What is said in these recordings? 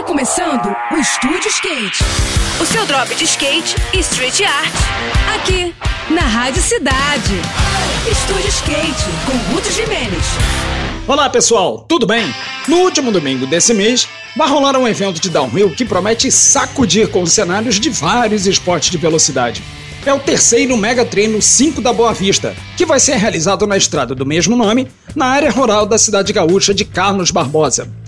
Está começando o Estúdio Skate. O seu drop de skate e street art. Aqui, na Rádio Cidade. Estúdio Skate, com Ruth Jimenez. Olá pessoal, tudo bem? No último domingo desse mês, vai rolar um evento de downhill que promete sacudir com os cenários de vários esportes de velocidade. É o terceiro Mega Treino 5 da Boa Vista, que vai ser realizado na estrada do mesmo nome, na área rural da cidade gaúcha de Carlos Barbosa.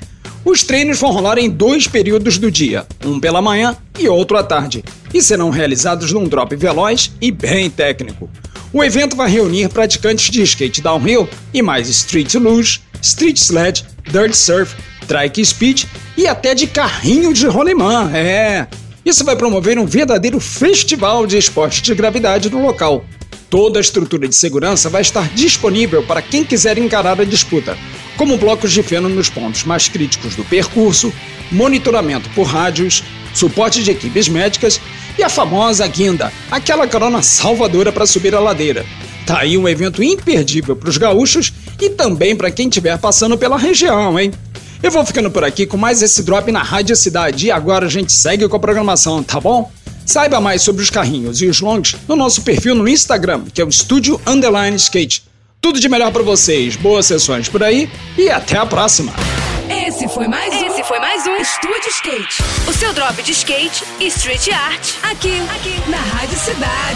Os treinos vão rolar em dois períodos do dia, um pela manhã e outro à tarde, e serão realizados num drop veloz e bem técnico. O evento vai reunir praticantes de skate downhill e mais street luge, street sled, dirt surf, trike speed e até de carrinho de rolimã. É, isso vai promover um verdadeiro festival de esportes de gravidade no local. Toda a estrutura de segurança vai estar disponível para quem quiser encarar a disputa, como blocos de feno nos pontos mais críticos do percurso, monitoramento por rádios, suporte de equipes médicas e a famosa guinda, aquela carona salvadora para subir a ladeira. Tá aí um evento imperdível para os gaúchos e também para quem estiver passando pela região, hein? Eu vou ficando por aqui com mais esse drop na Rádio Cidade e agora a gente segue com a programação, tá bom? Saiba mais sobre os carrinhos e os longs no nosso perfil no Instagram, que é o Estúdio Underline Skate. Tudo de melhor para vocês, boas sessões por aí e até a próxima! Esse foi mais um. Esse foi mais um Estúdio Skate. O seu drop de skate e street art. Aqui, aqui, na Rádio Cidade.